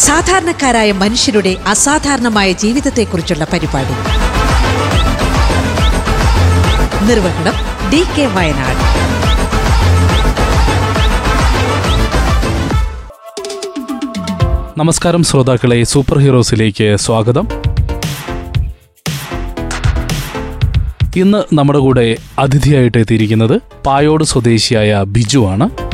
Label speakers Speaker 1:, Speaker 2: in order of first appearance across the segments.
Speaker 1: സാധാരണക്കാരായ മനുഷ്യരുടെ അസാധാരണമായ ജീവിതത്തെക്കുറിച്ചുള്ള പരിപാടി. നിർവഹണം ഡി കെ വയനാട്.
Speaker 2: നമസ്കാരം ശ്രോതാക്കളെ സൂപ്പർ ഹീറോസിലേക്ക് സ്വാഗതം. ഇന്ന് നമ്മുടെ കൂടെ അതിഥിയായിട്ട് എത്തിയിരിക്കുന്നത് പായോട് സ്വദേശിയായ ബിജു ആണ്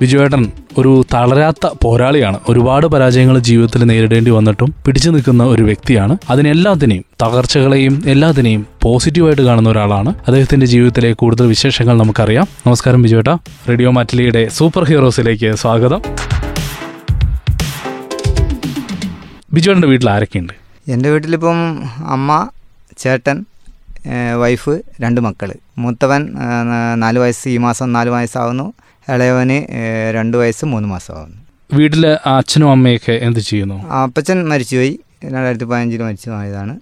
Speaker 2: ബിജുവേട്ടൻ ഒരു തളരാത്ത പോരാളിയാണ്. ഒരുപാട് പരാജയങ്ങൾ ജീവിതത്തിൽ നേരിടേണ്ടി വന്നിട്ടും പിടിച്ചു നിൽക്കുന്ന ഒരു വ്യക്തിയാണ്. അതിനെല്ലാത്തിനെയും തകർച്ചകളെയും എല്ലാത്തിനെയും പോസിറ്റീവായിട്ട് കാണുന്ന ഒരാളാണ്. അദ്ദേഹത്തിന്റെ ജീവിതത്തിലെ കൂടുതൽ വിശേഷങ്ങൾ നമുക്കറിയാം. നമസ്കാരം ബിജുവേട്ട റേഡിയോ മാറ്റിലിയുടെ സൂപ്പർ ഹീറോസിലേക്ക് സ്വാഗതം. ബിജുവേട്ടന്റെ വീട്ടിൽ ആരൊക്കെയുണ്ട്?
Speaker 3: എന്റെ വീട്ടിലിപ്പം അമ്മ ചേട്ടൻ വൈഫ് രണ്ട് മക്കൾ മൂത്തവൻ നാല് വയസ്സ് ഈ മാസം നാല് വയസ്സാവുന്നു. ഇളയവന് രണ്ടു വയസ്സ് മൂന്ന് മാസമാകുന്നു
Speaker 2: വീട്ടിലെ അച്ഛനും അമ്മയൊക്കെ എന്ത് ചെയ്യുന്നു?
Speaker 3: അപ്പച്ചൻ മരിച്ചുപോയി. രണ്ടായിരത്തി പതിനഞ്ചിൽ മരിച്ചു പോയതാണ്.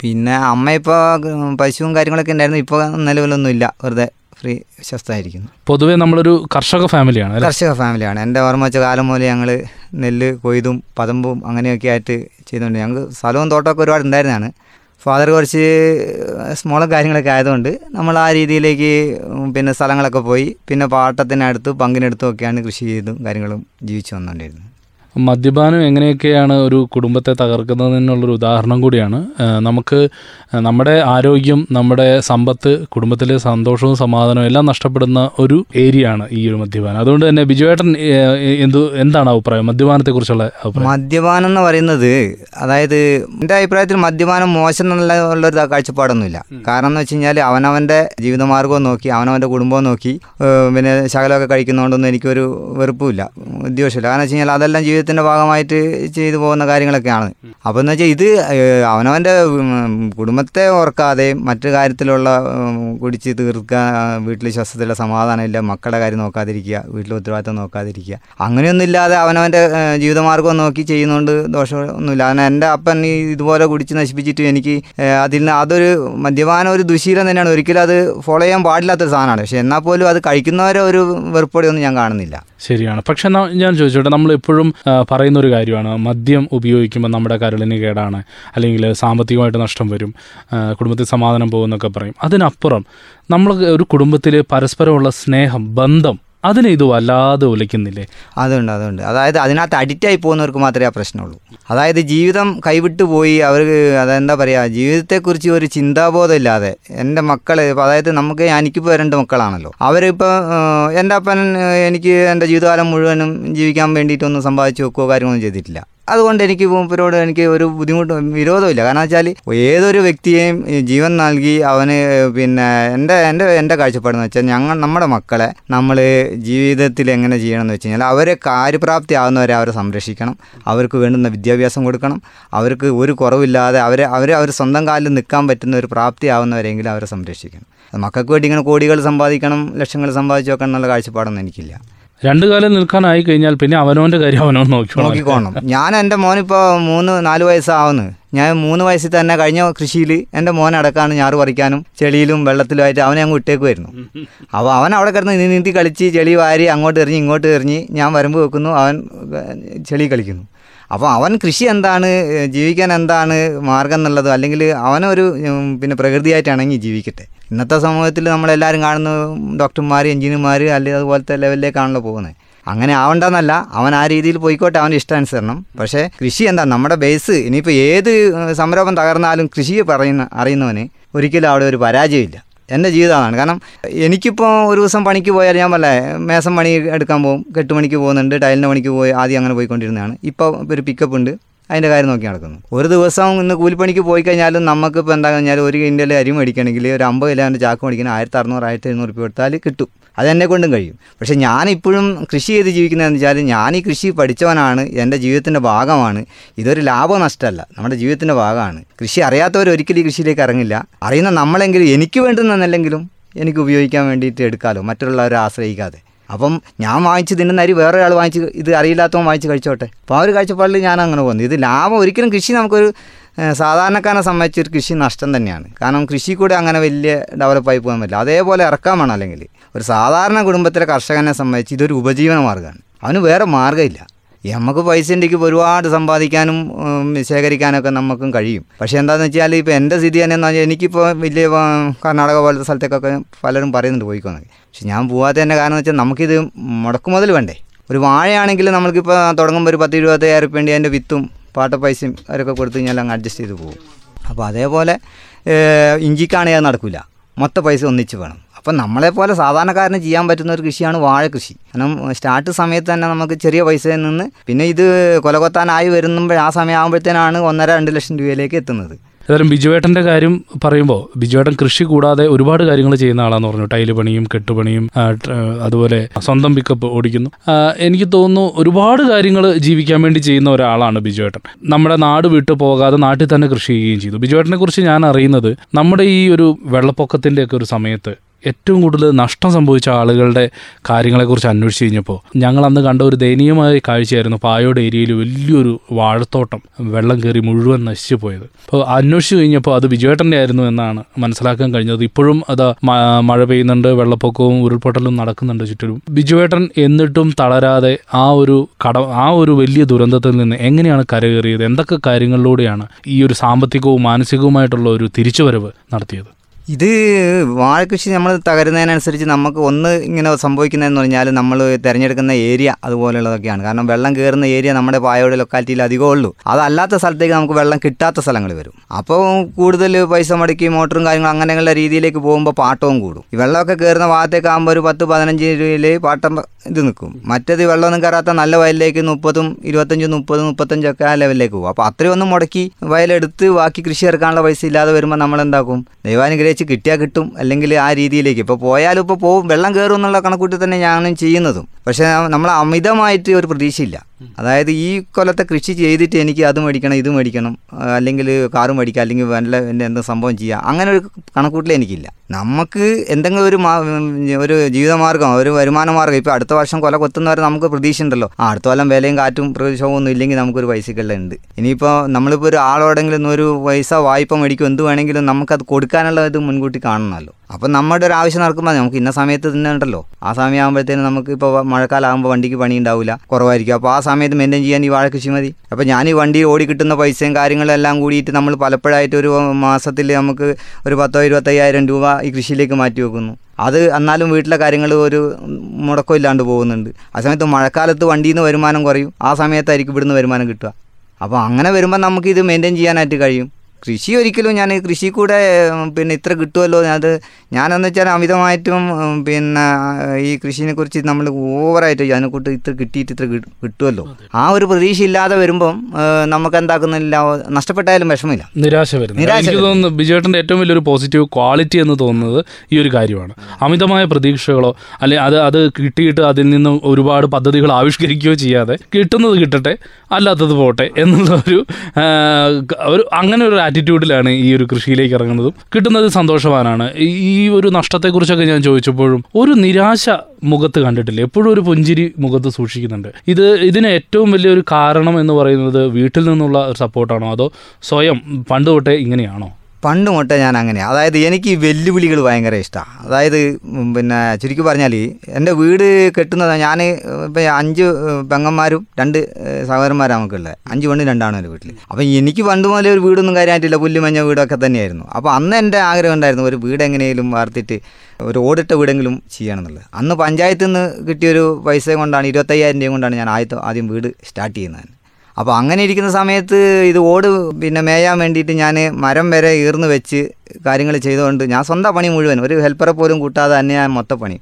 Speaker 3: പിന്നെ അമ്മ ഇപ്പോൾ പശുവും കാര്യങ്ങളൊക്കെ ഉണ്ടായിരുന്നു. ഇപ്പോൾ നിലവിലൊന്നും ഇല്ല വെറുതെ ഫ്രീ വിശ്വസ്തമായിരിക്കുന്നു
Speaker 2: പൊതുവെ നമ്മളൊരു കർഷക ഫാമിലിയാണ്
Speaker 3: കർഷക ഫാമിലിയാണ്. എന്റെ ഓർമ്മ വെച്ച കാലം മുതൽ ഞങ്ങൾ നെല്ല് കൊയ്തും പതമ്പും അങ്ങനെയൊക്കെ ആയിട്ട് ചെയ്തുകൊണ്ട് ഞങ്ങൾക്ക് സ്ഥലവും തോട്ടമൊക്കെ ഒരുപാട് ഉണ്ടായിരുന്നതാണ്. ഫാദർ കുറച്ച് സ്മോൾ കാര്യങ്ങളൊക്കെ ആയതുകൊണ്ട് നമ്മൾ ആ രീതിയിലേക്ക് പിന്നെ സ്ഥലങ്ങളൊക്കെ പോയി. പിന്നെ പാട്ടത്തിനടുത്ത് പങ്കിനെടുത്തും ഒക്കെയാണ് കൃഷി ചെയ്തും കാര്യങ്ങളും ജീവിച്ചു വന്നുകൊണ്ടിരുന്നത്.
Speaker 2: മദ്യപാനം എങ്ങനെയൊക്കെയാണ് ഒരു കുടുംബത്തെ തകർക്കുന്നതിനുള്ളൊരു ഉദാഹരണം കൂടിയാണ്. നമുക്ക് നമ്മുടെ ആരോഗ്യം നമ്മുടെ സമ്പത്ത് കുടുംബത്തിലെ സന്തോഷവും സമാധാനവും എല്ലാം നഷ്ടപ്പെടുന്ന ഒരു ഏരിയ ആണ് ഈ ഒരു മദ്യപാനം. അതുകൊണ്ട് തന്നെ ബിജുവേട്ടൻ എന്തു എന്താണ് അഭിപ്രായം? മദ്യപാനത്തെക്കുറിച്ചുള്ള അഭിപ്രായം.
Speaker 3: മദ്യപാനം എന്ന് പറയുന്നത് അതായത് എന്റെ അഭിപ്രായത്തിൽ മദ്യപാനം മോശം എന്നുള്ള ഉള്ളൊരു കാഴ്ചപ്പാടൊന്നുമില്ല. കാരണം എന്ന് വെച്ച് കഴിഞ്ഞാൽ അവനവന്റെ ജീവിതമാർഗവും നോക്കി അവനവന്റെ കുടുംബവും നോക്കി പിന്നെ ശകലമൊക്കെ കഴിക്കുന്നതുകൊണ്ടൊന്നും എനിക്കൊരു വെറുപ്പുമില്ല ഉദ്ദേശമില്ല കാരണം വെച്ച് കഴിഞ്ഞാൽ അതെല്ലാം ജീവിതത്തിന്റെ ഭാഗമായിട്ട് ചെയ്തു പോകുന്ന കാര്യങ്ങളൊക്കെയാണ്. അപ്പോൾ എന്ന് വെച്ചാൽ ഇത് അവനവന്റെ കുടുംബത്തെ ഓർക്കാതെ മറ്റു കാര്യത്തിലുള്ള കുടിച്ച് തീർക്കുക വീട്ടിൽ ശ്വസത്തിലുള്ള സമാധാനമില്ല മക്കളുടെ കാര്യം നോക്കാതിരിക്കുക വീട്ടിലെ ഉത്തരവാദിത്തം നോക്കാതിരിക്കുക. അങ്ങനെയൊന്നും ഇല്ലാതെ അവനവന്റെ ജീവിതമാർഗം നോക്കി ചെയ്യുന്നതുകൊണ്ട് ദോഷമൊന്നുമില്ല. കാരണം എന്റെ അപ്പൻ ഈ ഇതുപോലെ കുടിച്ച് നശിപ്പിച്ചിട്ട് എനിക്ക് അതിൽ നിന്ന് അതൊരു മദ്യപാനം ഒരു ദുശീലം തന്നെയാണ്. ഒരിക്കലും അത് ഫോളോ ചെയ്യാൻ പാടില്ലാത്തൊരു സാധനമാണ്. പക്ഷേ എന്നാൽ പോലും അത് കഴിക്കുന്നവരെ ഒരു വെറുപ്പോടെയൊന്നും ഞാൻ കാണുന്നില്ല.
Speaker 2: ശരിയാണ്. പക്ഷെ ഞാൻ ചോദിച്ചോട്ടെ നമ്മൾ എപ്പോഴും പറയുന്ന ഒരു കാര്യമാണ്. മദ്യം ഉപയോഗിക്കുമ്പോൾ നമ്മുടെ കരളിന് കേടാണ്. അല്ലെങ്കിൽ സാമ്പത്തികമായിട്ട് നഷ്ടം വരും. കുടുംബത്തിൽ സമാധാനം പോകുമെന്നൊക്കെ പറയും. അതിനപ്പുറം നമ്മൾ ഒരു കുടുംബത്തിൽ പരസ്പരമുള്ള സ്നേഹം ബന്ധം അതിനെ ഇത് വല്ലാതെ ഒലിക്കുന്നില്ലേ
Speaker 3: അതുണ്ട് അതുണ്ട്. അതായത് അതിനകത്ത് അഡിക്റ്റായി പോകുന്നവർക്ക് മാത്രമേ ആ പ്രശ്നമുള്ളൂ. അതായത് ജീവിതം കൈവിട്ടു പോയി അവർക്ക് അതെന്താ പറയുക ജീവിതത്തെക്കുറിച്ച് ഒരു ചിന്താബോധം ഇല്ലാതെ എന്റെ മക്കൾ അതായത് നമുക്ക് എനിക്കിപ്പോൾ രണ്ട് മക്കളാണല്ലോ. അവരിപ്പോൾ എന്റെ അപ്പൻ എനിക്ക് എന്റെ ജീവിതകാലം മുഴുവനും ജീവിക്കാൻ വേണ്ടിയിട്ടൊന്നും സമ്പാദിച്ചു വെക്കുകയോ കാര്യങ്ങളൊന്നും ചെയ്തിട്ടില്ല. അതുകൊണ്ട് എനിക്ക് മൂപ്പരോട് എനിക്ക് ഒരു ബുദ്ധിമുട്ട് വിരോധമില്ല കാരണം വെച്ചാൽ ഏതൊരു വ്യക്തിയെയും ജീവൻ നൽകി അവന് പിന്നെ എന്റെ എന്റെ എന്റെ കാഴ്ചപ്പാടെന്ന് വെച്ചാൽ ഞങ്ങൾ നമ്മുടെ മക്കളെ നമ്മൾ ജീവിതത്തിൽ എങ്ങനെ ചെയ്യണം എന്ന് വെച്ച് കഴിഞ്ഞാൽ അവരെ കാര്യപ്രാപ്തി ആകുന്നവരെ അവരെ സംരക്ഷിക്കണം. അവർക്ക് വേണ്ടുന്ന വിദ്യാഭ്യാസം കൊടുക്കണം. അവർക്ക് ഒരു കുറവില്ലാതെ അവരെ അവരെ അവർ സ്വന്തം കാലിൽ നിൽക്കാൻ പറ്റുന്ന ഒരു പ്രാപ്തി ആവുന്നവരെങ്കിലും അവരെ സംരക്ഷിക്കണം. മക്കൾക്ക് വേണ്ടി ഇങ്ങനെ കോടികൾ സമ്പാദിക്കണം ലക്ഷങ്ങൾ സമ്പാദിച്ചു വെക്കണം എന്നുള്ള കാഴ്ചപ്പാടൊന്നും എനിക്കില്ല.
Speaker 2: രണ്ടു കാലം നിൽക്കാനായി കഴിഞ്ഞാൽ പിന്നെ അവനോന്റെ കാര്യം അവനോ നോക്കിക്കോണം.
Speaker 3: ഞാൻ ഞാൻ മോൻ മോനിപ്പോൾ മൂന്ന് നാല് വയസ്സാവുന്നു. ഞാൻ മൂന്ന് വയസ്സിൽ തന്നെ കഴിഞ്ഞ കൃഷിയിൽ എന്റെ മോനടക്കാണ് ഞാറ് പറിക്കാനും ചെളിയിലും വെള്ളത്തിലുമായിട്ട് അവനെ അങ്ങ് വിട്ടേക്കുമായിരുന്നു അപ്പോൾ അവൻ അവിടെ കിടന്ന് നീന്തി കളിച്ച് ചെളി വാരി അങ്ങോട്ട് എറിഞ്ഞ് ഇങ്ങോട്ട് എറിഞ്ഞ് ഞാൻ വരുമ്പോൾ വെക്കുന്നു അവൻ ചെളി കളിക്കുന്നു. അപ്പോൾ അവൻ കൃഷി എന്താണ് ജീവിക്കാൻ എന്താണ് മാർഗം എന്നുള്ളത് അല്ലെങ്കിൽ അവനൊരു പിന്നെ പ്രകൃതിയായിട്ടാണെങ്കിൽ ജീവിക്കട്ടെ. ഇന്നത്തെ സമൂഹത്തിൽ നമ്മളെല്ലാവരും കാണുന്ന ഡോക്ടർമാർ എഞ്ചിനീയർമാർ അല്ലെങ്കിൽ അതുപോലത്തെ ലെവലിലേക്കാണല്ലോ പോകുന്നത്. അങ്ങനെ ആവണ്ടെന്നല്ല അവൻ ആ രീതിയിൽ പോയിക്കോട്ടെ അവന്റെ ഇഷ്ടാനുസരണം. പക്ഷേ കൃഷി എന്താ നമ്മുടെ ബേസ് ഇനിയിപ്പോൾ ഏത് സംരംഭം തകർന്നാലും കൃഷിയെ പറയുന്ന അറിയുന്നവന് ഒരിക്കലും അവിടെ ഒരു പരാജയമില്ല. എന്റെ ജീവിതമാണ്. കാരണം എനിക്കിപ്പോൾ ഒരു ദിവസം പണിക്ക് പോയാൽ ഞാൻ പല മേസം പണി എടുക്കാൻ പോകും കെട്ട് മണിക്ക് പോകുന്നുണ്ട് ടൈലിന്റെ പണിക്ക് പോയി ആദ്യം അങ്ങനെ പോയിക്കൊണ്ടിരുന്നതാണ്. ഇപ്പോൾ ഒരു പിക്കപ്പ് ഉണ്ട് അതിന്റെ കാര്യം നോക്കി നടക്കുന്നു. ഒരു ദിവസം ഇന്ന് കൂലിപ്പണിക്ക് പോയി കഴിഞ്ഞാലും നമുക്ക് ഇപ്പോൾ എന്താ കഴിഞ്ഞാൽ ഒരു കിന്റെ അരി മേടിക്കണമെങ്കിൽ ഒരു അമ്പത് കിലോന്റെ ചാക്ക് മേടിക്കണം ആയിരത്തി അറുന്നൂറ് ആയിരത്തി എഴുന്നൂറ് രൂപ കൊടുത്താൽ കിട്ടും. അത് എന്നെ കൊണ്ടും കഴിയും. പക്ഷേ ഞാനിപ്പോഴും കൃഷി ചെയ്ത് ജീവിക്കുന്നതെന്ന് വെച്ചാൽ ഞാൻ ഈ കൃഷി പഠിച്ചവനാണ് എന്റെ ജീവിതത്തിന്റെ ഭാഗമാണ്. ഇതൊരു ലാഭം നഷ്ടമല്ല. നമ്മുടെ ജീവിതത്തിന്റെ ഭാഗമാണ്. കൃഷി അറിയാത്തവർ ഒരിക്കലും ഈ കൃഷിയിലേക്ക് ഇറങ്ങില്ല. അറിയുന്ന നമ്മളെങ്കിലും എനിക്ക് വേണ്ടുന്നല്ലെങ്കിലും എനിക്ക് ഉപയോഗിക്കാൻ വേണ്ടിയിട്ട് എടുക്കാമല്ലോ മറ്റുള്ളവരെ ആശ്രയിക്കാതെ. അപ്പം ഞാൻ വാങ്ങിച്ച് തിന്നുന്ന അരി വേറൊരാൾ വാങ്ങിച്ച് ഇത് അറിയില്ലാത്തവൻ വാങ്ങിച്ച് കഴിച്ചോട്ടെ. അപ്പോൾ ആ ഒരു കാഴ്ചപ്പാടിൽ ഞാൻ അങ്ങനെ പോകുന്നു. ഇത് ലാഭം ഒരിക്കലും കൃഷി നമുക്കൊരു സാധാരണക്കാരനെ സംബന്ധിച്ച് ഒരു കൃഷി നഷ്ടം തന്നെയാണ്. കാരണം കൃഷി കൂടെ അങ്ങനെ വലിയ ഡെവലപ്പായി പോകാൻ പറ്റില്ല. അതേപോലെ ഇറക്കാൻ വേണം അല്ലെങ്കിൽ. ഒരു സാധാരണ കുടുംബത്തിലെ കർഷകനെ സംബന്ധിച്ച് ഇതൊരു ഉപജീവന മാർഗമാണ്. അവന് വേറെ മാർഗമില്ല. നമുക്ക് പൈസ ഉണ്ടെങ്കിൽ ഒരുപാട് സമ്പാദിക്കാനും ശേഖരിക്കാനൊക്കെ നമുക്കും കഴിയും. പക്ഷേ എന്താണെന്ന് വെച്ചാൽ ഇപ്പോൾ എന്റെ സ്ഥിതി തന്നെ എന്ന് പറഞ്ഞാൽ എനിക്കിപ്പോൾ വലിയ കർണാടക പോലത്തെ സ്ഥലത്തേക്കൊക്കെ പലരും പറയുന്നുണ്ട് പോയിക്കോന്നൊക്കെ. പക്ഷെ ഞാൻ പോകാത്തതിന്റെ കാരണം എന്ന് വെച്ചാൽ നമുക്കിത് മുടക്കുമുതൽ വേണ്ടേ. ഒരു വാഴയാണെങ്കിൽ നമ്മൾക്കിപ്പോൾ തുടങ്ങുമ്പോൾ ഒരു പത്ത് ഇരുപത്തയ്യായിരം റുപ്യ അതിന്റെ വിത്തും പാട്ട പൈസയും അവരൊക്കെ കൊടുത്തു കഴിഞ്ഞാൽ അങ്ങ് അഡ്ജസ്റ്റ് ചെയ്ത് പോകും. അപ്പോൾ അതേപോലെ ഇഞ്ചിക്കാണെങ്കിൽ അത് നടക്കില്ല മൊത്ത പൈസ ഒന്നിച്ച് വേണം. അപ്പം നമ്മളെപ്പോലെ സാധാരണക്കാരന് ചെയ്യാൻ പറ്റുന്ന ഒരു കൃഷിയാണ് വാഴ കൃഷി. കാരണം സ്റ്റാർട്ട് സമയത്ത് തന്നെ നമുക്ക് ചെറിയ പൈസയിൽ നിന്ന് പിന്നെ ഇത് കൊലകൊത്താനായി വരുമ്പോൾ ആ സമയം ആകുമ്പോഴത്തേനാണ് ഒന്നര രണ്ട് ലക്ഷം രൂപയിലേക്ക് എത്തുന്നത്.
Speaker 2: ഏതായാലും ബിജുവേട്ടന്റെ കാര്യം പറയുമ്പോൾ ബിജുവേട്ടൻ കൃഷി കൂടാതെ ഒരുപാട് കാര്യങ്ങൾ ചെയ്യുന്ന ആളാന്ന് പറഞ്ഞു. ടൈൽ പണിയും കെട്ടുപണിയും അതുപോലെ സ്വന്തം പിക്കപ്പ് ഓടിക്കുന്നു. എനിക്ക് തോന്നുന്നു ഒരുപാട് കാര്യങ്ങൾ ജീവിക്കാൻ വേണ്ടി ചെയ്യുന്ന ഒരാളാണ് ബിജുവേട്ടൻ. നമ്മുടെ നാട് വിട്ടു പോകാതെ നാട്ടിൽ തന്നെ കൃഷി ചെയ്യുകയും ചെയ്തു. ബിജുവേട്ടനെ കുറിച്ച് ഞാൻ അറിയുന്നത് നമ്മുടെ ഈ ഒരു വെള്ളപ്പൊക്കത്തിന്റെ ഒക്കെ ഒരു സമയത്ത് ഏറ്റവും കൂടുതൽ നഷ്ടം സംഭവിച്ച ആളുകളുടെ കാര്യങ്ങളെക്കുറിച്ച് അന്വേഷിച്ച് കഴിഞ്ഞപ്പോൾ ഞങ്ങൾ അന്ന് കണ്ട ഒരു ദയനീയമായ കാഴ്ചയായിരുന്നു പായോട് ഏരിയയിൽ വലിയൊരു വാഴത്തോട്ടം വെള്ളം കയറി മുഴുവൻ നശിച്ചു പോയത്. അപ്പോൾ അന്വേഷിച്ച് കഴിഞ്ഞപ്പോൾ അത് വിജയേട്ടന്റെ ആയിരുന്നു എന്നാണ് മനസ്സിലാക്കാൻ കഴിഞ്ഞത്. ഇപ്പോഴും അത് മഴ പെയ്യുന്നുണ്ട് വെള്ളപ്പൊക്കവും ഉരുൾപൊട്ടലും നടക്കുന്നുണ്ട് ചുറ്റിലും. ബിജുവേട്ടൻ എന്നിട്ടും തളരാതെ ആ ഒരു കട ആ ഒരു വലിയ ദുരന്തത്തിൽ നിന്ന് എങ്ങനെയാണ് കരകയറിയത്? എന്തൊക്കെ കാര്യങ്ങളിലൂടെയാണ് ഈ ഒരു സാമ്പത്തികവും മാനസികവുമായിട്ടുള്ള ഒരു തിരിച്ചുവരവ് നടത്തിയത്?
Speaker 3: ഇത് വാഴക്കൃഷി നമ്മൾ തകരുന്നതിനനുസരിച്ച് നമുക്ക് ഒന്ന് ഇങ്ങനെ സംഭവിക്കുന്നതെന്ന് പറഞ്ഞാൽ നമ്മൾ തിരഞ്ഞെടുക്കുന്ന ഏരിയ അതുപോലെയുള്ളതൊക്കെയാണ് കാരണം വെള്ളം കയറുന്ന ഏരിയ നമ്മുടെ പായോട് ലൊക്കാലിറ്റിയിൽ അധികമേ ഉള്ളൂ. അതല്ലാത്ത സ്ഥലത്തേക്ക് നമുക്ക് വെള്ളം കിട്ടാത്ത സ്ഥലങ്ങൾ വരും. അപ്പോൾ കൂടുതൽ പൈസ മുടക്കി മോട്ടറും കാര്യങ്ങളും അങ്ങനെയുള്ള രീതിയിലേക്ക് പോകുമ്പോൾ പാട്ടവും കൂടും. ഈ വെള്ളമൊക്കെ കയറുന്ന ഭാഗത്തേക്ക് ആകുമ്പോൾ ഒരു പത്ത് പതിനഞ്ച് രൂപയിൽ പാട്ടം ഇത് നിൽക്കും. മറ്റേത് വെള്ളമൊന്നും കയറാത്ത നല്ല വയലിലേക്ക് മുപ്പതും ഇരുപത്തഞ്ചും മുപ്പതും മുപ്പത്തഞ്ചൊക്കെ ആ ലെവലിലേക്ക് പോകും. അപ്പോൾ അത്രയൊന്നും മുടക്കി വയലെടുത്ത് ബാക്കി കൃഷി ഇറക്കാനുള്ള പൈസ ഇല്ലാതെ വരുമ്പോൾ നമ്മൾ എന്താക്കും ദൈവാനുഗ്രഹിച്ച് കിട്ടിയാൽ കിട്ടും അല്ലെങ്കിൽ ആ രീതിയിലേക്ക്. ഇപ്പോൾ പോയാലും ഇപ്പോൾ പോവും വെള്ളം കയറും എന്നുള്ള കണക്കൂട്ടി തന്നെ ഞാനും ചെയ്യുന്നതും. പക്ഷേ നമ്മൾ അമിതമായിട്ട് ഒരു പ്രതീക്ഷയില്ല. അതായത് ഈ കൊല്ലത്തെ കൃഷി ചെയ്തിട്ട് എനിക്ക് അത് മേടിക്കണം ഇത് മേടിക്കണം അല്ലെങ്കിൽ കാറ് മേടിക്കുക അല്ലെങ്കിൽ വല്ല എന്ത് സംഭവം ചെയ്യുക അങ്ങനെ ഒരു കണക്കൂട്ടിൽ എനിക്കില്ല. നമുക്ക് എന്തെങ്കിലും ഒരു ഒരു ജീവിതമാർഗം ഒരു വരുമാന മാർഗം ഇപ്പോൾ അടുത്ത വർഷം കൊല കൊത്തുന്ന വരെ നമുക്ക് പ്രതീക്ഷ ഉണ്ടല്ലോ ആ അടുത്ത കൊല്ലം വിലയും കാറ്റും പ്രദേശവും ഒന്നും ഇല്ലെങ്കിൽ നമുക്കൊരു പൈസക്കുള്ള ഉണ്ട് ഇനിയിപ്പോൾ നമ്മളിപ്പോൾ ഒരു ആളോടെങ്കിലും ഒരു പൈസ വായ്പ മേടിക്കും എന്ത് വേണമെങ്കിലും നമുക്കത് കൊടുക്കാനുള്ള ഇത് മുൻകൂട്ടി കാണണമല്ലോ. അപ്പം നമ്മുടെ ഒരു ആവശ്യം നടക്കുമ്പോൾ നമുക്ക് ഇന്ന സമയത്ത് തന്നെ ഉണ്ടല്ലോ. ആ സമയമാകുമ്പോഴത്തേനും നമുക്ക് ഇപ്പോൾ മഴക്കാലം ആകുമ്പോൾ വണ്ടിക്ക് പണി ഉണ്ടാവില്ല കുറവായിരിക്കും. അപ്പോൾ ആ സമയത്ത് മെയിന്റെയിൻ ചെയ്യാൻ ഈ വാഴ കൃഷി മതി. അപ്പോൾ ഞാൻ ഈ വണ്ടി ഓടി കിട്ടുന്ന പൈസയും കാര്യങ്ങളെല്ലാം കൂടിയിട്ട് നമ്മൾ പലപ്പോഴായിട്ട് ഒരു മാസത്തിൽ നമുക്ക് ഒരു പത്തോ ഇരുപത്തയ്യായിരം രൂപ ഈ കൃഷിയിലേക്ക് മാറ്റി വെക്കുന്നു. അത് എന്നാലും വീട്ടിലെ കാര്യങ്ങൾ ഒരു മുടക്കം ഇല്ലാണ്ട് പോകുന്നുണ്ട്. ആ സമയത്ത് മഴക്കാലത്ത് വണ്ടിയിൽ നിന്ന് വരുമാനം കുറയും. ആ സമയത്തായിരിക്കും ഇവിടുന്ന് വരുമാനം കിട്ടുക. അപ്പോൾ അങ്ങനെ വരുമ്പോൾ നമുക്ക് ഇത് മെയിന്റെയിൻ ചെയ്യാനായിട്ട് കഴിയും. കൃഷി ഒരിക്കലും ഞാൻ കൃഷി കൂടെ പിന്നെ ഇത്ര കിട്ടുമല്ലോ അത് ഞാനെന്ന് വെച്ചാൽ അമിതമായിട്ടും പിന്നെ ഈ കൃഷിനെ കുറിച്ച് നമ്മൾ ഓവറായിട്ട് അതിനെക്കൂട്ട് ഇത്ര കിട്ടിയിട്ട് ഇത്ര കിട്ട- കിട്ടുമല്ലോ ആ ഒരു പ്രതീക്ഷ ഇല്ലാതെ വരുമ്പം നമുക്ക് എന്താക്കുന്നില്ല നഷ്ടപ്പെട്ടാലും വിഷമില്ല
Speaker 2: നിരാശ വരുന്നു
Speaker 3: നിരാശ
Speaker 2: എനിക്ക് തോന്നുന്നു ബിജുവേട്ടന്റെ ഏറ്റവും വലിയൊരു പോസിറ്റീവ് ക്വാളിറ്റി എന്ന് തോന്നുന്നത് ഈ ഒരു കാര്യമാണ്. അമിതമായ പ്രതീക്ഷകളോ അല്ലെ അത് അത് കിട്ടിയിട്ട് അതിൽ നിന്ന് ഒരുപാട് പദ്ധതികൾ ആവിഷ്കരിക്കുകയോ ചെയ്യാതെ കിട്ടുന്നത് കിട്ടട്ടെ അല്ലാത്തത് പോട്ടെ എന്നുള്ള ഒരു അങ്ങനെ ഒരു ആറ്റിറ്റ്യൂഡിലാണ് ഈ ഒരു കൃഷിയിലേക്ക് ഇറങ്ങുന്നതും കിട്ടുന്നത് സന്തോഷവാനാണ്. ഈ ഒരു നഷ്ടത്തെക്കുറിച്ചൊക്കെ ഞാൻ ചോദിച്ചപ്പോഴും ഒരു നിരാശ മുഖത്ത് കണ്ടിട്ടില്ല. എപ്പോഴും ഒരു പുഞ്ചിരി മുഖത്ത് സൂക്ഷിക്കുന്നുണ്ട്. ഇത് ഇതിന് ഏറ്റവും വലിയൊരു കാരണം എന്ന് പറയുന്നത് വീട്ടിൽ നിന്നുള്ള ഒരു സപ്പോർട്ടാണോ അതോ സ്വയം പണ്ട് തൊട്ടേ ഇങ്ങനെയാണോ?
Speaker 3: പണ്ട് മുട്ട ഞാൻ അങ്ങനെയാണ് അതായത് എനിക്ക് വെല്ലുവിളികൾ ഭയങ്കര ഇഷ്ടമാണ് അതായത് പിന്നെ ചുരുക്കി പറഞ്ഞാൽ എന്റെ വീട് കെട്ടുന്നത് ഞാൻ ഇപ്പം അഞ്ച് പെങ്ങന്മാരും രണ്ട് സഹോദരന്മാരാണ് നമുക്കുള്ളത്. അഞ്ച് പെണ്ണും രണ്ടാണ് എന്റെ വീട്ടിൽ അപ്പം എനിക്ക് പണ്ട് മുതലേ ഒരു വീടൊന്നും കാര്യമായിട്ടില്ല പുല്ലുമഞ്ഞ വീടൊക്കെ തന്നെയായിരുന്നു. അപ്പോൾ അന്ന് എന്റെ ആഗ്രഹം ഉണ്ടായിരുന്നു ഒരു വീട് എങ്ങനെയും വാർത്തിട്ട് ഒരു ഓടിട്ട വീടെങ്കിലും ചെയ്യണം എന്നുള്ളത് അന്ന് പഞ്ചായത്തിൽ നിന്ന് കിട്ടിയൊരു പൈസ കൊണ്ടാണ് ഇരുപത്തയ്യായിരം രൂപ കൊണ്ടാണ് ഞാൻ ആദ്യത്തെ ആദ്യം വീട് സ്റ്റാർട്ട് ചെയ്യുന്നത്. അപ്പോൾ അങ്ങനെ ഇരിക്കുന്ന സമയത്ത് ഇത് ഓട് പിന്നെ മേയാൻ വേണ്ടിയിട്ട് ഞാൻ മരം വരെ ഈർന്ന് വെച്ച് കാര്യങ്ങൾ ചെയ്തുകൊണ്ട് ഞാൻ സ്വന്തം പണി മുഴുവൻ ഒരു ഹെൽപ്പറെ പോലും കൂട്ടാതെ തന്നെ ഞാൻ മൊത്തം പണി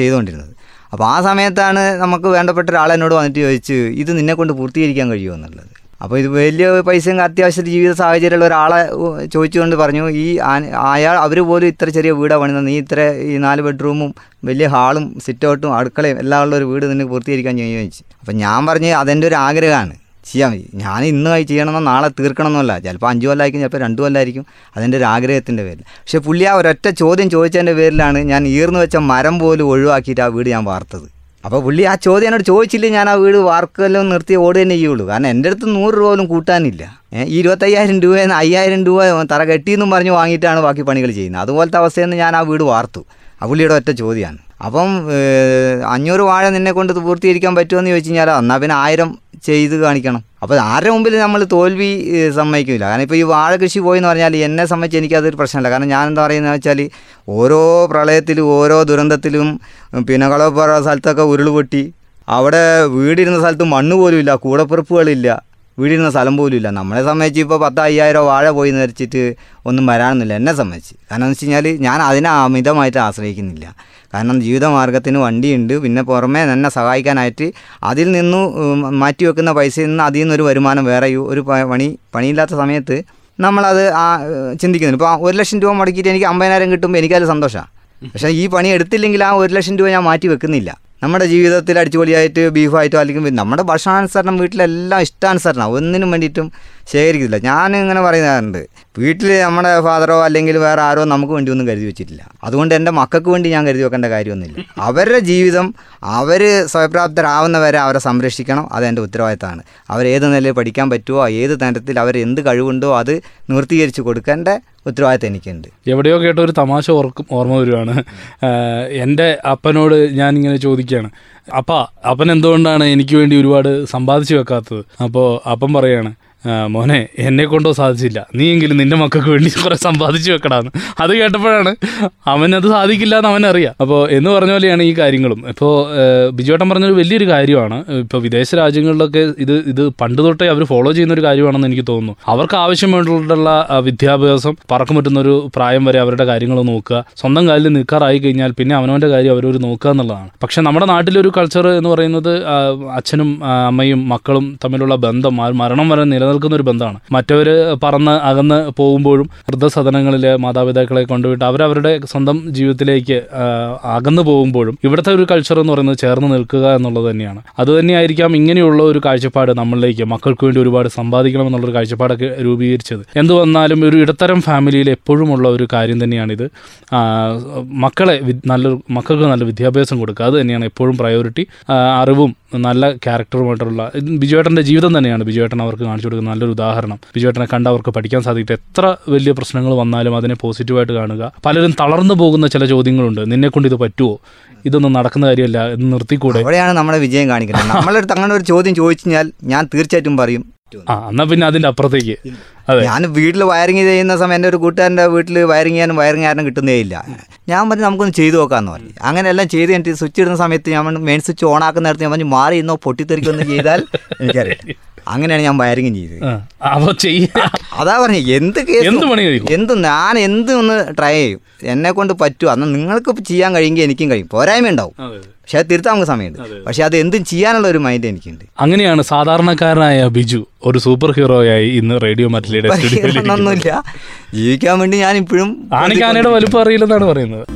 Speaker 3: ചെയ്തുകൊണ്ടിരുന്നത്. അപ്പോൾ ആ സമയത്താണ് നമുക്ക് വേണ്ടപ്പെട്ട ഒരാൾ എന്നോട് വന്നിട്ട് ചോദിച്ച് ഇത് നിന്നെ കൊണ്ട് പൂർത്തീകരിക്കാൻ കഴിയുമോ എന്നുള്ളത്? അപ്പോൾ ഇത് വലിയ പൈസയും അത്യാവശ്യ ജീവിത സാഹചര്യമുള്ള ഒരാളെ ചോദിച്ചുകൊണ്ട് പറഞ്ഞു ഈ അയാൾ അവർ പോലും ഇത്ര ചെറിയ വീടാണ് പണിയുന്നത് നീ ഇത്ര ഈ നാല് ബെഡ്റൂമും വലിയ ഹാളും സിറ്റൗട്ടും അടുക്കളയും എല്ലാം ഉള്ള ഒരു വീട് നിനക്ക് പൂർത്തീകരിക്കാൻ ചോദിച്ചു. അപ്പം ഞാൻ പറഞ്ഞ് അതെന്റെ ഒരു ആഗ്രഹമാണ്. ചെയ്യാൻ ഞാൻ ഇന്ന് ചെയ്യണമെന്നോ നാളെ തീർക്കണമെന്നല്ല ചിലപ്പോൾ അഞ്ച് കൊല്ലമായിരിക്കും ചിലപ്പോൾ രണ്ട് കൊല്ലമായിരിക്കും അതിന്റെ ഒരു ആഗ്രഹത്തിന്റെ പേരിൽ പക്ഷേ പുള്ളി ആ ഒരൊറ്റ ചോദ്യം ചോദിച്ചതിന്റെ പേരിലാണ് ഞാൻ ഈർന്നു വെച്ച മരം പോലും ഒഴിവാക്കിയിട്ട് ആ വീട് ഞാൻ വാർത്തത്. അപ്പോൾ പുള്ളി ആ ചോദ്യം എന്നോട് ചോദിച്ചില്ലേ ഞാൻ ആ വീട് വാർക്കെല്ലാം നിർത്തി ഓട് തന്നെ ചെയ്യുള്ളൂ. കാരണം എന്റെ അടുത്ത് നൂറ് രൂപ പോലും കൂട്ടാനില്ല. ഈ ഇരുപത്തയ്യായിരം രൂപയെന്ന് അയ്യായിരം രൂപ തറ കെട്ടിയെന്നും പറഞ്ഞ് വാങ്ങിയിട്ടാണ് ബാക്കി പണികൾ ചെയ്യുന്നത്. അതുപോലത്തെ അവസ്ഥയെന്ന് ഞാൻ ആ വീട് വാർത്തു. ആ പുള്ളിയുടെ ഒറ്റ ചോദ്യമാണ്. അപ്പം അഞ്ഞൂറ് വാഴ നിന്നെ കൊണ്ട് പൂർത്തീകരിക്കാൻ പറ്റുമെന്ന് ചോദിച്ചു കഴിഞ്ഞാൽ എന്നാൽ പിന്നെ ആയിരം ചെയ്ത് കാണിക്കണം. അപ്പോൾ ആരുടെ മുമ്പിൽ നമ്മൾ തോൽവി സമ്മതിക്കില്ല കാരണം ഇപ്പോൾ ഈ വാഴ കൃഷി പോയി എന്ന് പറഞ്ഞാൽ എന്നെ സംബന്ധിച്ച് എനിക്കതൊരു പ്രശ്നമല്ല. കാരണം ഞാൻ എന്താ പറയുന്നത് വെച്ചാൽ ഓരോ പ്രളയത്തിലും ഓരോ ദുരന്തത്തിലും പിന്നെ പോലുള്ള സ്ഥലത്തൊക്കെ ഉരുൾപൊട്ടി അവിടെ വീടിരുന്ന സ്ഥലത്ത് മണ്ണ് പോലും ഇല്ല കൂടപ്പിറപ്പുകളില്ല. വീടിരുന്ന സ്ഥലം പോലും ഇല്ല. നമ്മളെ സംബന്ധിച്ച് ഇപ്പോൾ പത്ത് അയ്യായിരം വാഴ പോയി നിരച്ചിട്ട് ഒന്നും വരാനൊന്നുമില്ല എന്നെ സംബന്ധിച്ച്. കാരണം എന്ന് വെച്ച് കഴിഞ്ഞാൽ ഞാൻ അതിനെ അമിതമായിട്ട് ആശ്രയിക്കുന്നില്ല. കാരണം ജീവിതമാർഗത്തിന് വണ്ടിയുണ്ട്. പിന്നെ പുറമേ എന്നെ സഹായിക്കാനായിട്ട് അതിൽ നിന്നു മാറ്റി വെക്കുന്ന പൈസയിൽ നിന്ന് അതിൽ നിന്നൊരു വരുമാനം വേറെ ഒരു പണി പണിയില്ലാത്ത സമയത്ത് നമ്മളത് ആ ചിന്തിക്കുന്നു ഇപ്പോൾ ഒരു ലക്ഷം രൂപ മുടക്കിയിട്ട് എനിക്ക് അമ്പതിനായിരം കിട്ടുമ്പോൾ എനിക്കത് സന്തോഷമാണ് പക്ഷേ ഈ പണി എടുത്തില്ലെങ്കിൽ ആ ഒരു ലക്ഷം രൂപ ഞാൻ മാറ്റി വെക്കുന്നില്ല. നമ്മുടെ ജീവിതത്തിൽ അടിച്ചുപൊളിയായിട്ട് ബീഫായിട്ടോ അല്ലെങ്കിൽ നമ്മുടെ ഭക്ഷണാനുസരണം വീട്ടിലെല്ലാം ഇഷ്ടാനുസരണം. ഒന്നിനും വേണ്ടിയിട്ടും ശേഖരിക്കുന്നില്ല ഞാൻ ഇങ്ങനെ പറയുന്നുണ്ട് വീട്ടിൽ നമ്മുടെ ഫാദറോ അല്ലെങ്കിൽ വേറെ ആരോ നമുക്ക് വേണ്ടി ഒന്നും കരുതി വെച്ചിട്ടില്ല. അതുകൊണ്ട് എന്റെ മക്കൾക്ക് വേണ്ടി ഞാൻ കരുതി വെക്കേണ്ട കാര്യമൊന്നുമില്ല. അവരുടെ ജീവിതം അവർ സ്വയപ്രാപ്തരാവുന്നവരെ അവരെ സംരക്ഷിക്കണം. അതെന്റെ ഉത്തരവാദിത്തമാണ്. അവരേത് നിലയിൽ പഠിക്കാൻ പറ്റുമോ ഏത് തരത്തിൽ അവർ എന്ത് കഴിവുണ്ടോ അത് നിർത്തീകരിച്ച് കൊടുക്കേണ്ട ഉത്തരവാദിത്തം എനിക്കുണ്ട്.
Speaker 2: എവിടെയോ കേട്ട ഒരു തമാശ ഓർക്കും ഓർമ്മ വരുവാണ്. എന്റെ അപ്പനോട് ഞാൻ ഇങ്ങനെ ചോദിക്കുകയാണ്. അപ്പ അപ്പൻ എന്തുകൊണ്ടാണ് എനിക്ക് വേണ്ടി ഒരുപാട് സമ്പാദിച്ചു വെക്കാത്തത്? അപ്പോൾ അപ്പം പറയാണ് "ആ, മോനെ എന്നെ കൊണ്ടോ സാധിച്ചില്ല. നീയെങ്കിലും നിന്റെ മക്കൾക്ക് വേണ്ടി കുറെ സമ്പാദിച്ചു വെക്കടാന്ന്. അത് കേട്ടപ്പോഴാണ് അവനത് സാധിക്കില്ല എന്ന് അവനറിയാം. അപ്പോൾ എന്ന് പറഞ്ഞ പോലെയാണ് ഈ കാര്യങ്ങളും. ഇപ്പോൾ ബിജുവേട്ടൻ പറഞ്ഞൊരു വലിയൊരു കാര്യമാണ്. ഇപ്പോൾ വിദേശ രാജ്യങ്ങളിലൊക്കെ ഇത് ഇത് പണ്ട് തൊട്ടേ അവർ ഫോളോ ചെയ്യുന്ന ഒരു കാര്യമാണെന്ന് എനിക്ക് തോന്നുന്നു. അവർക്ക് ആവശ്യമായിട്ടുള്ള വിദ്യാഭ്യാസം പറക്കം പറ്റുന്നൊരു പ്രായം വരെ അവരുടെ കാര്യങ്ങൾ നോക്കുക. സ്വന്തം കാലിൽ നിൽക്കാറായി കഴിഞ്ഞാൽ പിന്നെ അവനവന്റെ കാര്യം അവരൊരു നോക്കുക എന്നുള്ളതാണ്. പക്ഷെ നമ്മുടെ നാട്ടിലൊരു കൾച്ചർ എന്ന് പറയുന്നത് അച്ഛനും അമ്മയും മക്കളും തമ്മിലുള്ള ബന്ധം മരണം വരെ നിലനിൽക്കുന്ന ഒരു ബന്ധമാണ്. മറ്റവർ പറന്ന് അകന്ന് പോകുമ്പോഴും വൃദ്ധസദനങ്ങളിൽ മാതാപിതാക്കളെ കൊണ്ടുപോയിട്ട് അവരവരുടെ സ്വന്തം ജീവിതത്തിലേക്ക് അകന്നു പോകുമ്പോഴും ഇവിടുത്തെ ഒരു കൾച്ചർ എന്ന് പറയുന്നത് ചേർന്ന് നിൽക്കുക എന്നുള്ളത് തന്നെയാണ്. അത് തന്നെയായിരിക്കാം ഇങ്ങനെയുള്ള ഒരു കാഴ്ചപ്പാട് നമ്മളിലേക്ക് മക്കൾക്ക് വേണ്ടി ഒരുപാട് സമ്പാദിക്കണം എന്നുള്ളൊരു കാഴ്ചപ്പാടൊക്കെ രൂപീകരിച്ചത്. എന്തു വന്നാലും ഒരു ഇടത്തരം ഫാമിലിയിൽ എപ്പോഴും ഉള്ള ഒരു കാര്യം തന്നെയാണിത്. മക്കളെ നല്ല മക്കൾക്ക് നല്ല വിദ്യാഭ്യാസം കൊടുക്കുക. അത് തന്നെയാണ് എപ്പോഴും പ്രയോറിറ്റി അറിവും നല്ല ക്യാരക്ടറുമായിട്ടുള്ള ബിജുവേട്ടന്റെ ജീവിതം തന്നെയാണ് ബിജുവേട്ടൻ അവർക്ക് കാണിച്ചു കൊടുക്കുന്ന നല്ലൊരു ഉദാഹരണം. ബിജുവേട്ടനെ കണ്ട് അവർക്ക് പഠിക്കാൻ സാധിക്കട്ടെ. എത്ര വലിയ പ്രശ്നങ്ങൾ വന്നാലും അതിനെ പോസിറ്റീവായിട്ട് കാണുക. പലരും തളർന്നു പോകുന്ന ചില ചോദ്യങ്ങളുണ്ട്. നിന്നെ കൊണ്ട് ഇത് പറ്റുമോ ഇതൊന്നും നടക്കുന്ന കാര്യമല്ല. എന്ന് നിർത്തിക്കൂടെ?
Speaker 3: അവിടെയാണ് നമ്മുടെ വിജയം കാണിക്കുന്നത്. നമ്മളെടുത്ത് അങ്ങനെ ഒരു ചോദ്യം ചോദിച്ചു കഴിഞ്ഞാൽ ഞാൻ തീർച്ചയായിട്ടും പറയും.
Speaker 2: ആ എന്നാ പിന്നെ അതിന്റെ അപ്പുറത്തേക്ക്. അതെ.
Speaker 3: ഞാൻ വീട്ടിൽ വയറിങ് ചെയ്യുന്ന സമയം എന്റെ ഒരു കൂട്ടുകാരന്റെ വീട്ടിൽ വയറിങ് ചെയ്യാനും വയറിങ് കാരണം കിട്ടുന്നേ ഇല്ല. ഞാൻ പറഞ്ഞു നമുക്കൊന്ന് ചെയ്തു നോക്കാമെന്ന് പറഞ്ഞു. അങ്ങനെ എല്ലാം ചെയ്ത് കഴിഞ്ഞിട്ട് സ്വിച്ച് ഇടുന്ന സമയത്ത് ഞാൻ മെയിൻ സ്വിച്ച് ഓൺ ആക്കുന്ന നേരത്ത് ഞാൻ പറഞ്ഞു മാറി ഇന്നോ പൊട്ടിത്തെറിക്കൊന്നും ചെയ്താൽ എനിക്കറിയാം അങ്ങനെയാണ് ഞാൻ വയറിങ് ചെയ്തത്. അതാ പറഞ്ഞു എന്ത് കേസ്
Speaker 2: എന്ത് പണി
Speaker 3: എന്ത് ഞാൻ എന്ത് ഒന്ന് ട്രൈ ചെയ്യും. എന്നെ കൊണ്ട് പറ്റുമോ അന്ന് നിങ്ങൾക്ക് ചെയ്യാൻ കഴിയുമെങ്കിൽ എനിക്കും കഴിയും. പോരായ്മ ഉണ്ടാവും പക്ഷെ അത് തിരുത്താൻ നമുക്ക് സമയമുണ്ട് പക്ഷെ അത് എന്തും ചെയ്യാനുള്ള ഒരു മൈൻഡ് എനിക്കുണ്ട്.
Speaker 2: അങ്ങനെയാണ് സാധാരണക്കാരനായ ബിജു ഒരു സൂപ്പർ ഹീറോ ആയി ഇന്ന് റേഡിയോ മറ്റിലയുടെ സ്റ്റുഡിയോയിൽ
Speaker 3: ഒന്നുമില്ല. ജീവിക്കാൻ വേണ്ടി ഞാൻ ഇപ്പോഴും
Speaker 2: വലുപ്പം അറിയില്ലെന്നാണ് പറയുന്നത്.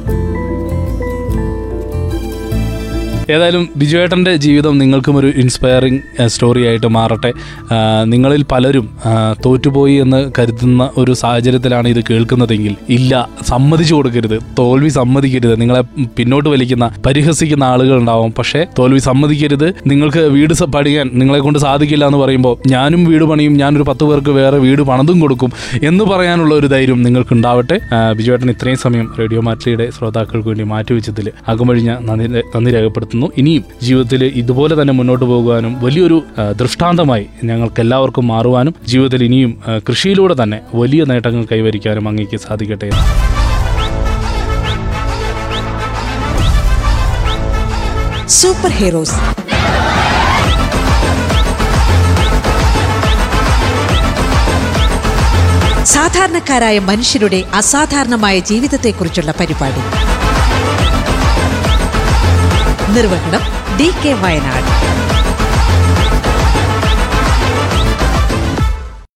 Speaker 2: ഏതായാലും ബിജുവേട്ടന്റെ ജീവിതം നിങ്ങൾക്കും ഒരു ഇൻസ്പയറിംഗ് സ്റ്റോറി ആയിട്ട് മാറട്ടെ. നിങ്ങളിൽ പലരും തോറ്റുപോയി എന്ന് കരുതുന്ന ഒരു സാഹചര്യത്തിലാണ് ഇത് കേൾക്കുന്നതെങ്കിൽ ഇല്ല സമ്മതിച്ചു കൊടുക്കരുത്. തോൽവി സമ്മതിക്കരുത്. നിങ്ങളെ പിന്നോട്ട് വലിക്കുന്ന പരിഹസിക്കുന്ന ആളുകൾ ഉണ്ടാവും. പക്ഷേ തോൽവി സമ്മതിക്കരുത്. നിങ്ങൾക്ക് വീട് പണിയാൻ നിങ്ങളെ കൊണ്ട് സാധിക്കില്ല എന്ന് പറയുമ്പോൾ ഞാനും വീട് പണിയും ഞാനൊരു പത്ത് പേർക്ക് വേറെ വീട് പണതും കൊടുക്കും എന്ന് പറയാനുള്ള ഒരു ധൈര്യം നിങ്ങൾക്ക് ഉണ്ടാവട്ടെ ബിജുവേട്ടൻ ഇത്രയും സമയം റേഡിയോ മാറ്റിലിയുടെ ശ്രോതാക്കൾക്ക് വേണ്ടി മാറ്റിവെച്ചതിൽ അകമഴിഞ്ഞ നന്ദി നന്ദി രേഖപ്പെടുത്തുന്നു. ഇനിയും ജീവിതത്തിൽ ഇതുപോലെ തന്നെ മുന്നോട്ട് പോകുവാനും വലിയൊരു ദൃഷ്ടാന്തമായി ഞങ്ങൾക്ക് എല്ലാവർക്കും മാറുവാനും ജീവിതത്തിൽ ഇനിയും കൃഷിയിലൂടെ തന്നെ വലിയ നേട്ടങ്ങൾ കൈവരിക്കാനും അങ്ങേക്ക് സാധിക്കട്ടെ.
Speaker 1: Superheroes. സാധാരണക്കാരായ മനുഷ്യരുടെ അസാധാരണമായ ജീവിതത്തെക്കുറിച്ചുള്ള പരിപാടി. നിർവഹണം ഡി കെ വയനാട്.